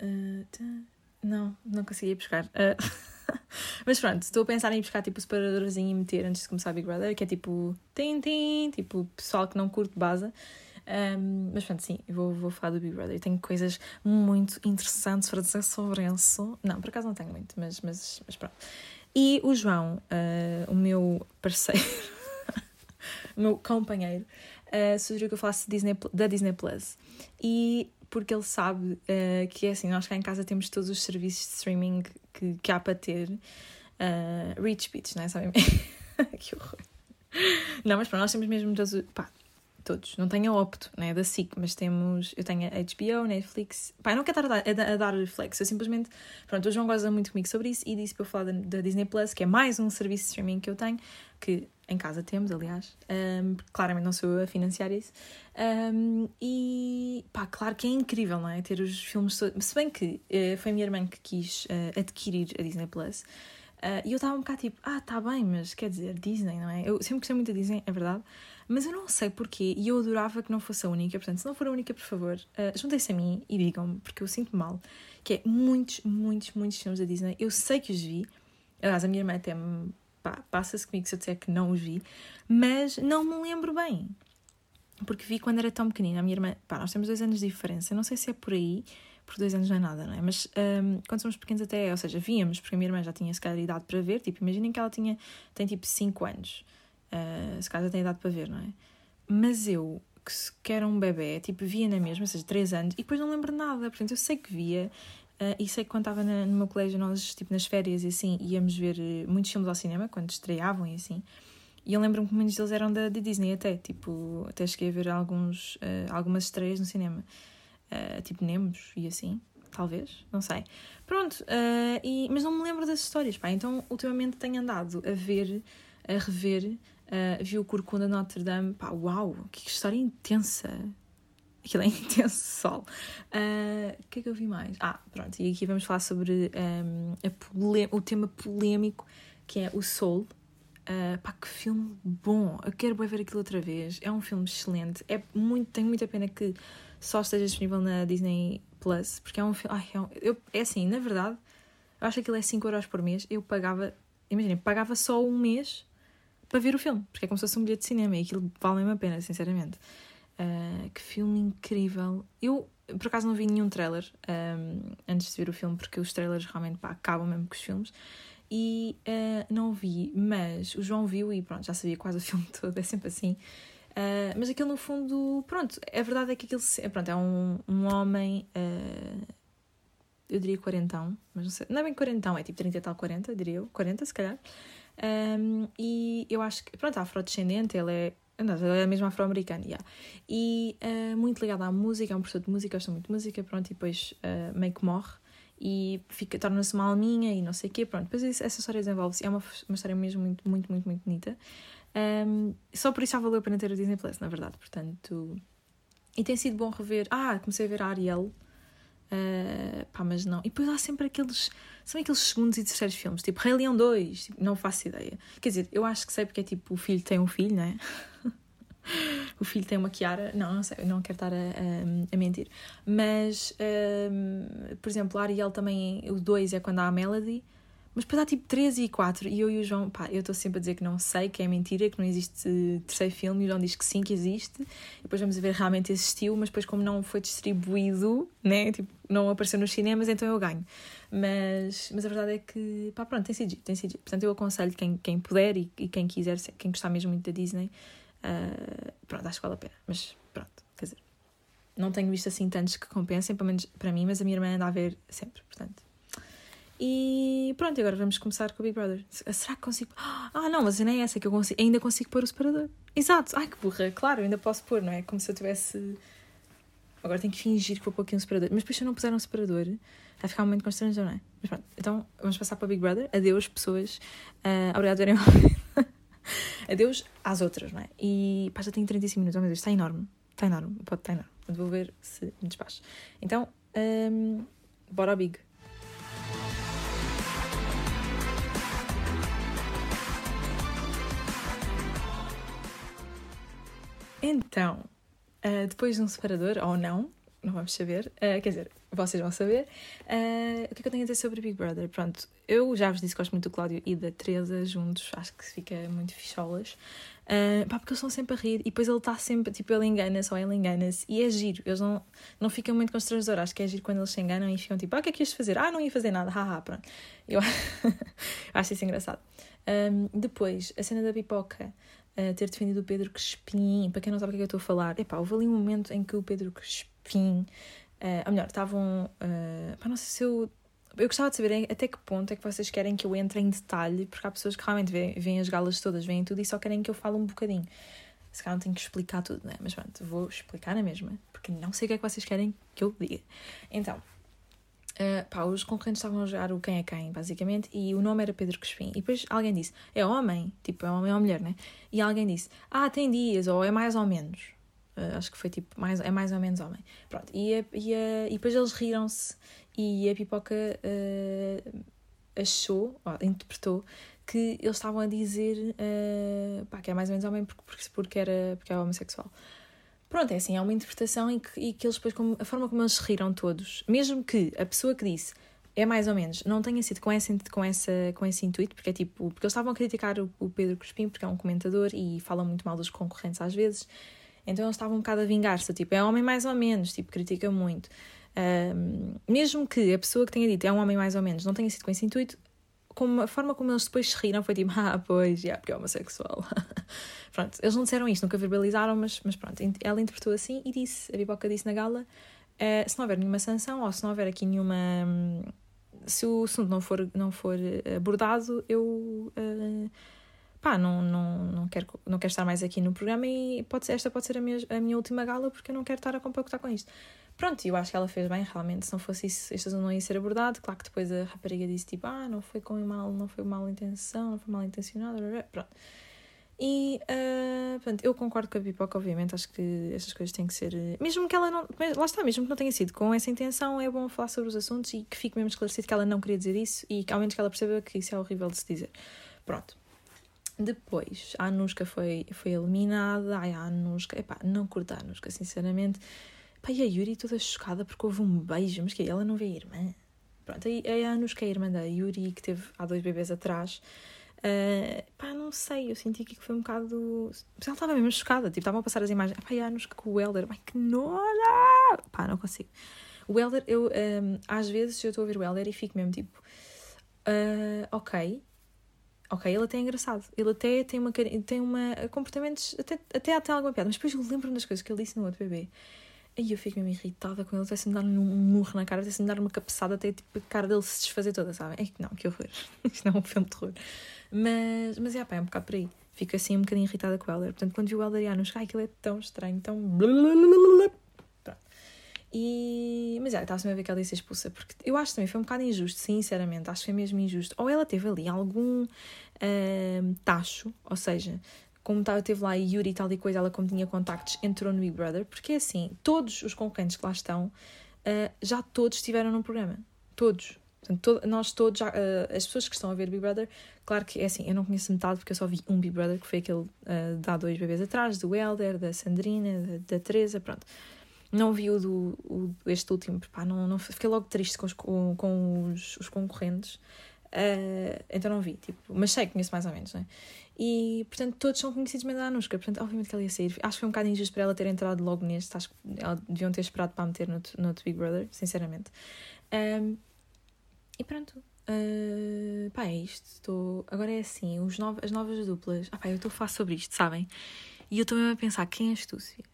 Uh, não, não consegui buscar. Uh... (laughs) (laughs) Mas pronto, estou a pensar em buscar tipo o separadorzinho e meter antes de começar Big Brother, que é tipo tim, tim, tipo pessoal que não curte base. Um, mas pronto, sim, vou, vou falar do Big Brother. Eu tenho coisas muito interessantes para dizer sobre isso. Não, por acaso não tenho muito, mas, mas, mas pronto. E o João, uh, o meu parceiro, (laughs) o meu companheiro, uh, sugeriu que eu falasse Disney, da Disney Plus. E porque ele sabe uh, que é assim, nós cá em casa temos todos os serviços de streaming que, que há para ter. Uh, Rich Beats, não é? Sabem? (laughs) que horror. Não, mas para nós temos mesmo pá, todos. Não tenho a Opto, né? Da SIC, mas temos. Eu tenho a HBO, Netflix. Eu não quero estar a dar, a, dar flex. Eu simplesmente. Pronto, o João goza muito comigo sobre isso e disse para eu falar da, da Disney Plus, que é mais um serviço de streaming que eu tenho, que em casa temos, aliás. Um, claramente não sou eu a financiar isso. Um, e pá, claro que é incrível, não é? Ter os filmes todos. Se bem que uh, foi a minha irmã que quis uh, adquirir a Disney Plus. Uh, e eu estava um bocado tipo, ah, tá bem, mas quer dizer, Disney, não é? Eu sempre gostei muito da Disney, é verdade. Mas eu não sei porquê e eu adorava que não fosse a única. Portanto, se não for a única, por favor, uh, juntem-se a mim e digam-me, porque eu sinto mal. Que é muitos, muitos, muitos filmes da Disney. Eu sei que os vi. Aliás, a minha irmã até me passa-se comigo se eu disser que não os vi, mas não me lembro bem. Porque vi quando era tão pequenina. A minha irmã, pá, nós temos dois anos de diferença. Não sei se é por aí, por dois anos não é nada, não é? Mas um, quando somos pequenos até ou seja, víamos, porque a minha irmã já tinha se calhar idade para ver. Tipo, imaginem que ela tinha, tem tipo 5 anos. Uh, se calhar tem idade para ver, não é? Mas eu, que era um bebê, tipo, via na mesma, ou seja, 3 anos, e depois não lembro nada. Portanto, eu sei que via, Uh, e sei que quando estava no meu colégio, nós, tipo, nas férias e assim, íamos ver uh, muitos filmes ao cinema, quando estreavam e assim. E eu lembro-me que muitos deles eram da, Disney até, tipo, até cheguei a ver alguns, uh, algumas estreias no cinema. tipo Nemos e assim, talvez, não sei. Pronto, e, mas não me lembro das histórias, pá. Então, ultimamente tenho andado a ver, a rever, vi o Corcunda Notre Dame, pá, uau, que história intensa Aquilo é (laughs) intenso sol. Ah, o uh, que é que eu vi mais? Ah, pronto, e aqui vamos falar sobre um, o tema polémico que é o Soul. Uh, pá, que filme bom! Eu quero ver aquilo outra vez. É um filme excelente. É muito, tenho muita pena que só esteja disponível na Disney Plus, porque é um filme. É, um, eu, é assim, na verdade, eu acho que aquilo é 5 euros por mês. Eu pagava, imaginem, pagava só um mês para ver o filme, porque é como se fosse um bilhete de cinema e aquilo vale mesmo a pena, sinceramente. Uh, que filme incrível! Eu, por acaso, não vi nenhum trailer um, antes de ver o filme, porque os trailers realmente pá, acabam mesmo com os filmes. E uh, não vi, mas o João viu e pronto, já sabia quase o (laughs) filme todo, é sempre assim. Uh, mas aquilo no fundo, pronto, a verdade é que aquilo pronto, é um, um homem, eu diria quarentão, mas não sei, não é bem quarentão, é tipo 30 e tal, 40, diria eu, 40 se calhar. Um, e eu acho que, pronto, afrodescendente, ele é não, é mesmo afro-americano, yeah. E uh, muito ligado à música, é um professor de música, gosta muito de música, pronto, e depois uh, meio que morre e torna-se uma alminha e não sei o quê, pronto. Depois essa história desenvolve-se, é uma, uma história mesmo muito, muito, muito, muito bonita. Um, só por isso já valeu a pena ter a Disney Plus, na verdade, portanto... E tem sido bom rever... Ah, comecei a ver a Ariel, uh, pá, mas não. E depois há sempre aqueles... São aqueles segundos e terceiros filmes, tipo Rei Leão 2, tipo, não faço ideia. Quer dizer, eu acho que sei porque é tipo o filho tem um filho, não é? (laughs) o filho tem uma Kiara. Não, não sei, não quero estar a, a, a mentir. Mas, um, por exemplo, Ariel também, o 2 é quando há a Melody. Mas depois há tipo 13 e 4 e eu e o João, pá, eu estou sempre a dizer que não sei, que é mentira, que não existe terceiro filme e o João diz que sim, que existe. E depois vamos ver realmente existiu, mas depois como não foi distribuído, né, tipo, não apareceu nos cinemas, então eu ganho. Mas, mas a verdade é que, pá, pronto, tem sido tem sido Portanto, eu aconselho quem, quem puder e, e quem quiser, quem gostar mesmo muito da Disney, uh, pronto, acho que vale a pena. Mas pronto, quer dizer, não tenho visto assim tantos que compensem, pelo menos para mim, mas a minha irmã anda a ver sempre, portanto e pronto, agora vamos começar com o Big Brother. Será que consigo. Ah, não, mas nem é essa que eu consigo. Ainda consigo pôr o separador. Exato. Ai que burra. Claro, ainda posso pôr, não é? Como se eu tivesse. Agora tenho que fingir que vou pôr aqui um separador. Mas depois, se eu não puser um separador, vai ficar um momento constrangedor, não é? Mas pronto. Então, vamos passar para o Big Brother. Adeus, pessoas. Uh, obrigado verem (laughs) Adeus às outras, não é? E pá, já tenho 35 minutos. Oh meu Deus, está enorme. Está enorme. Pode estar enorme. Vou ver se me despacho. Então, um, bora ao Big. Então, uh, depois de um separador, ou não, não vamos saber, uh, quer dizer, vocês vão saber, uh, o que é que eu tenho a dizer sobre Big Brother? Pronto, eu já vos disse que gosto muito do Cláudio e da Teresa juntos, acho que fica muito ficholas. Uh, pá, porque eles estão sempre a rir e depois ele está sempre, tipo, ele engana-se ou ele engana-se e é giro, eles não, não ficam muito constrangedores, acho que é giro quando eles se enganam e ficam tipo, ah, o que é que ias fazer? Ah, não ia fazer nada, haha, pronto. Eu (laughs) acho isso engraçado. Um, depois, a cena da pipoca uh, ter defendido o Pedro Crespim. Para quem não sabe o que é que eu estou a falar, epá, houve ali um momento em que o Pedro Crespim, uh, ou melhor, estavam. Uh, pá, não sei se eu. Eu gostava de saber até que ponto é que vocês querem que eu entre em detalhe, porque há pessoas que realmente veem, veem as galas todas, veem tudo e só querem que eu fale um bocadinho. Se calhar não tenho que explicar tudo, né? Mas pronto, vou explicar na mesma, porque não sei o que é que vocês querem que eu diga. Então, Uh, pá, os concorrentes estavam a jogar o quem é quem, basicamente, e o nome era Pedro Crespim. E depois alguém disse, é homem, tipo, é homem ou mulher, né? E alguém disse, ah, tem dias, ou é mais ou menos. Uh, acho que foi tipo, mais, é mais ou menos homem. Pronto, e, a, e, a, e depois eles riram-se e a pipoca uh, achou, interpretou, que eles estavam a dizer pá, que é mais ou menos homem porque, porque, porque, era, porque é homossexual. Pronto, é assim, é uma interpretação e que, e que eles depois, como, a forma como eles riram todos, mesmo que a pessoa que disse é mais ou menos, não tenha sido com esse, com essa, com esse intuito, porque é tipo, porque eles estavam a criticar o, o Pedro Crespim porque é um comentador e fala muito mal dos concorrentes às vezes, então eles estavam um bocado a vingar-se, tipo, é homem mais ou menos, tipo, critica muito. Um, mesmo que a pessoa que tenha dito é um homem mais ou menos, não tenha sido com esse intuito, como a forma como eles depois se riram foi tipo, (laughs) ah, pois, yeah, porque é homossexual. (laughs) pronto, eles não disseram isto, nunca verbalizaram, mas, mas pronto, ela interpretou assim e disse, a Biboca disse na gala, uh, se não houver nenhuma sanção ou se não houver aqui nenhuma. Um, se o assunto não for, não for abordado, eu. Uh, pá, não, não, não, quero, não quero estar mais aqui no programa e pode ser, esta pode ser a minha, a minha última gala porque eu não quero estar a compactar com isto. Pronto, eu acho que ela fez bem, realmente, se não fosse isso, este assunto não ia ser abordado. Claro que depois a rapariga disse tipo, ah, não foi com mal, não foi mal intenção, não foi mal intencionado, pronto. E, uh, pronto, eu concordo com a Pipoca, obviamente, acho que estas coisas têm que ser, mesmo que ela não, lá está, mesmo que não tenha sido com essa intenção, é bom falar sobre os assuntos e que fique mesmo esclarecido que ela não queria dizer isso e que ao menos que ela perceba que isso é horrível de se dizer. Pronto. Depois, a Anuska foi, foi eliminada. Ai, a Anuska, epá, não curta a Anuska, sinceramente. Pá, e a Yuri toda chocada porque houve um beijo, mas que ela não vê a irmã. Pronto, a Anuska é a irmã da Yuri que teve há dois bebês atrás. Uh, pá, não sei, eu senti que foi um bocado. Mas ela estava mesmo chocada, tipo, estavam a passar as imagens. Pá, e a Anuska com o Elder, pá, que noja! Pá, não consigo. O Elder, eu, um, às vezes eu estou a ver o Elder e fico mesmo tipo, uh, ok, ok, ele até é engraçado, ele até tem uma tem uma comportamentos, até, até até alguma piada, mas depois eu lembro-me das coisas que ele disse no outro bebê Aí eu fico mesmo irritada com ele, até se me dar um murro na cara, até se me dar uma cabeçada, até tipo, a cara dele se desfazer toda, sabe? É que não, que horror. (laughs) Isto não é um filme de terror. Mas, mas é, pá, é um bocado por aí. Fico assim um bocadinho irritada com o Elder. Portanto, quando vi o Elder e ai, aquilo é tão estranho, tão. E... Mas é, estava-se a ver que ela ia ser expulsa, porque eu acho também foi um bocado injusto, sinceramente, acho que foi mesmo injusto. Ou ela teve ali algum uh, tacho, ou seja, como estava, teve lá Yuri e tal e coisa, ela como tinha contactos, entrou no Big Brother, porque é assim, todos os concorrentes que lá estão, uh, já todos estiveram no programa. Todos. Portanto, to nós todos, já, uh, as pessoas que estão a ver Big Brother, claro que é assim, eu não conheço metade porque eu só vi um Big Brother, que foi aquele uh, de há dois bebês atrás, do Helder, da Sandrina, da, da Teresa, pronto. Não vi o do o, este último, pá, não, não, fiquei logo triste com os, com, com os, os concorrentes. Uh, então não vi, tipo, mas sei, conheço mais ou menos, né? E, portanto, todos são conhecidos menos da Anushka. Portanto, obviamente que ela ia sair. Acho que foi um bocado injusto para ela ter entrado logo neste. Acho que ela deviam ter esperado para meter no, no Big Brother, sinceramente. Um, e pronto. Uh, pá, é isto. Estou... Agora é assim, os as novas duplas. Ah, pá, eu estou a falar sobre isto, sabem? E eu estou mesmo a pensar, quem Tipo, em...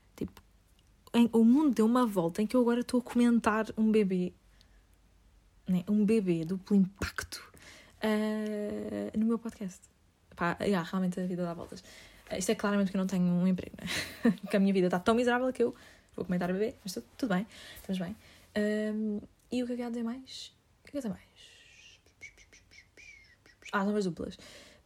o mundo deu uma volta em que eu agora estou a comentar um bebê. Né? Um bebê duplo impacto uh, no meu podcast pá, yeah, realmente a vida dá voltas. Uh, isto é claramente porque eu não tenho um emprego, né? (laughs) que a minha vida está tão miserável que eu vou comentar a bebê, mas tudo, tudo bem, estamos bem. Um, e o que é que há a dizer mais? O que é que há a dizer mais? Ah, novas duplas.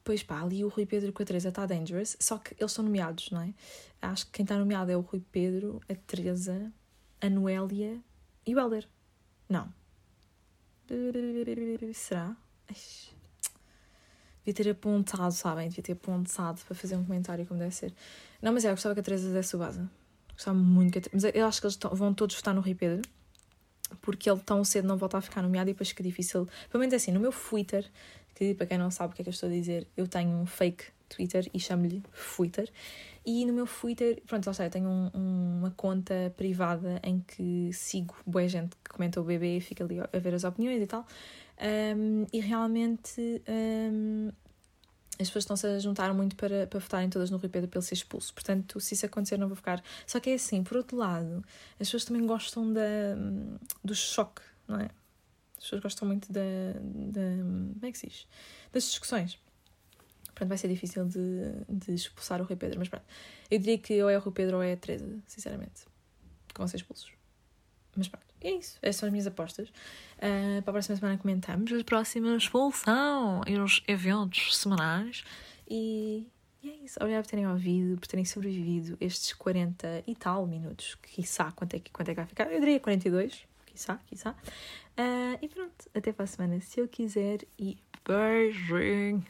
Pois pá, ali o Rui Pedro com a Teresa está dangerous, só que eles são nomeados, não é? Acho que quem está nomeado é o Rui Pedro, a Teresa, a Noélia e o Helder. Não. Será? Devia ter apontado, sabem? Devia ter apontado para fazer um comentário como deve ser. Não, mas é, eu gostava que a Teresa desse o base. Gostava muito que a... Mas eu acho que eles vão todos votar no Rui Pedro. Porque ele tão cedo não volta a ficar nomeado e depois fica difícil. Pelo menos é assim, no meu Twitter, que para quem não sabe o que é que eu estou a dizer, eu tenho um fake Twitter e chamo-lhe Twitter. E no meu Twitter, pronto, lá está, eu tenho um, uma conta privada em que sigo boa gente que comenta o bebê e fica ali a ver as opiniões e tal. Um, e realmente um, as pessoas estão-se a juntar muito para, para votarem todas no Rui Pedro para ele ser expulso. Portanto, se isso acontecer, não vou ficar. Só que é assim, por outro lado, as pessoas também gostam da, do choque, não é? As pessoas gostam muito da, da. Como é que se diz? Das discussões. Portanto, vai ser difícil de, de expulsar o Rui Pedro. Mas pronto, eu diria que ou é o Rui Pedro ou é a Teresa, sinceramente, que vão ser expulsos. Mas pronto, é isso. Essas são as minhas apostas. Uh, para a próxima semana comentamos as próximas expulsão e os eventos semanais. E, e é isso. Obrigado por terem ouvido, por terem sobrevivido estes 40 e tal minutos. Quiçá, quanto é que, quanto é que vai ficar? Eu diria 42. Quiçá, quiçá. Uh, e pronto, até para a semana, se eu quiser. E beijinhos!